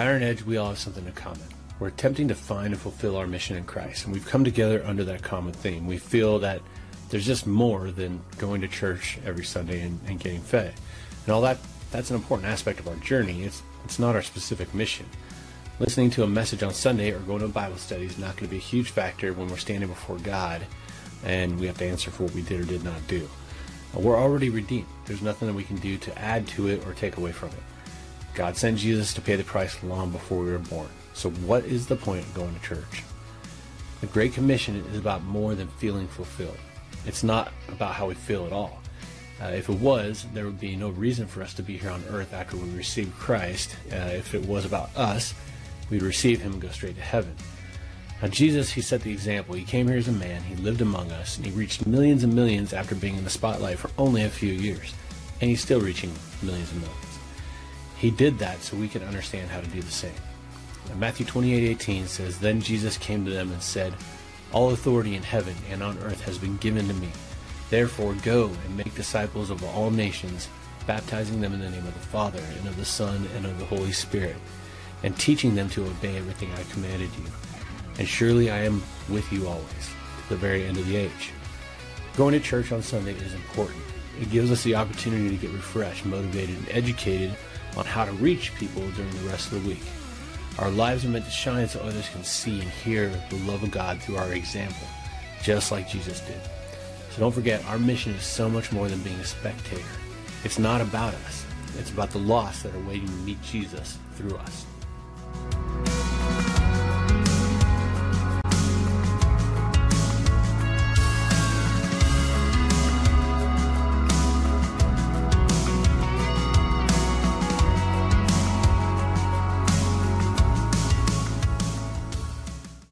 Iron Edge, we all have something in common. We're attempting to find and fulfill our mission in Christ, and we've come together under that common theme. We feel that there's just more than going to church every Sunday and, and getting fed. And all that, that's an important aspect of our journey. It's, it's not our specific mission. Listening to a message on Sunday or going to Bible study is not going to be a huge factor when we're standing before God and we have to answer for what we did or did not do. We're already redeemed. There's nothing that we can do to add to it or take away from it. God sent Jesus to pay the price long before we were born. So, what is the point of going to church? The Great Commission is about more than feeling fulfilled. It's not about how we feel at all. Uh, if it was, there would be no reason for us to be here on earth after we received Christ. Uh, if it was about us, we'd receive Him and go straight to heaven. Now, Jesus, He set the example. He came here as a man, He lived among us, and He reached millions and millions after being in the spotlight for only a few years. And He's still reaching millions and millions. He did that so we can understand how to do the same. Matthew 28:18 says, Then Jesus came to them and said, All authority in heaven and on earth has been given to me. Therefore go and make disciples of all nations, baptizing them in the name of the Father, and of the Son, and of the Holy Spirit, and teaching them to obey everything I commanded you. And surely I am with you always, to the very end of the age. Going to church on Sunday is important. It gives us the opportunity to get refreshed, motivated, and educated on how to reach people during the rest of the week. Our lives are meant to shine so others can see and hear the love of God through our example, just like Jesus did. So don't forget, our mission is so much more than being a spectator. It's not about us. It's about the lost that are waiting to meet Jesus through us.